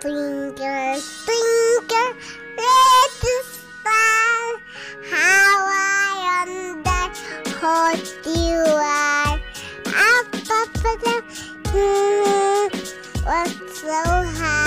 Twinkle, twinkle, little star, how I wonder what you are. Up, up, up, mm, what's so high?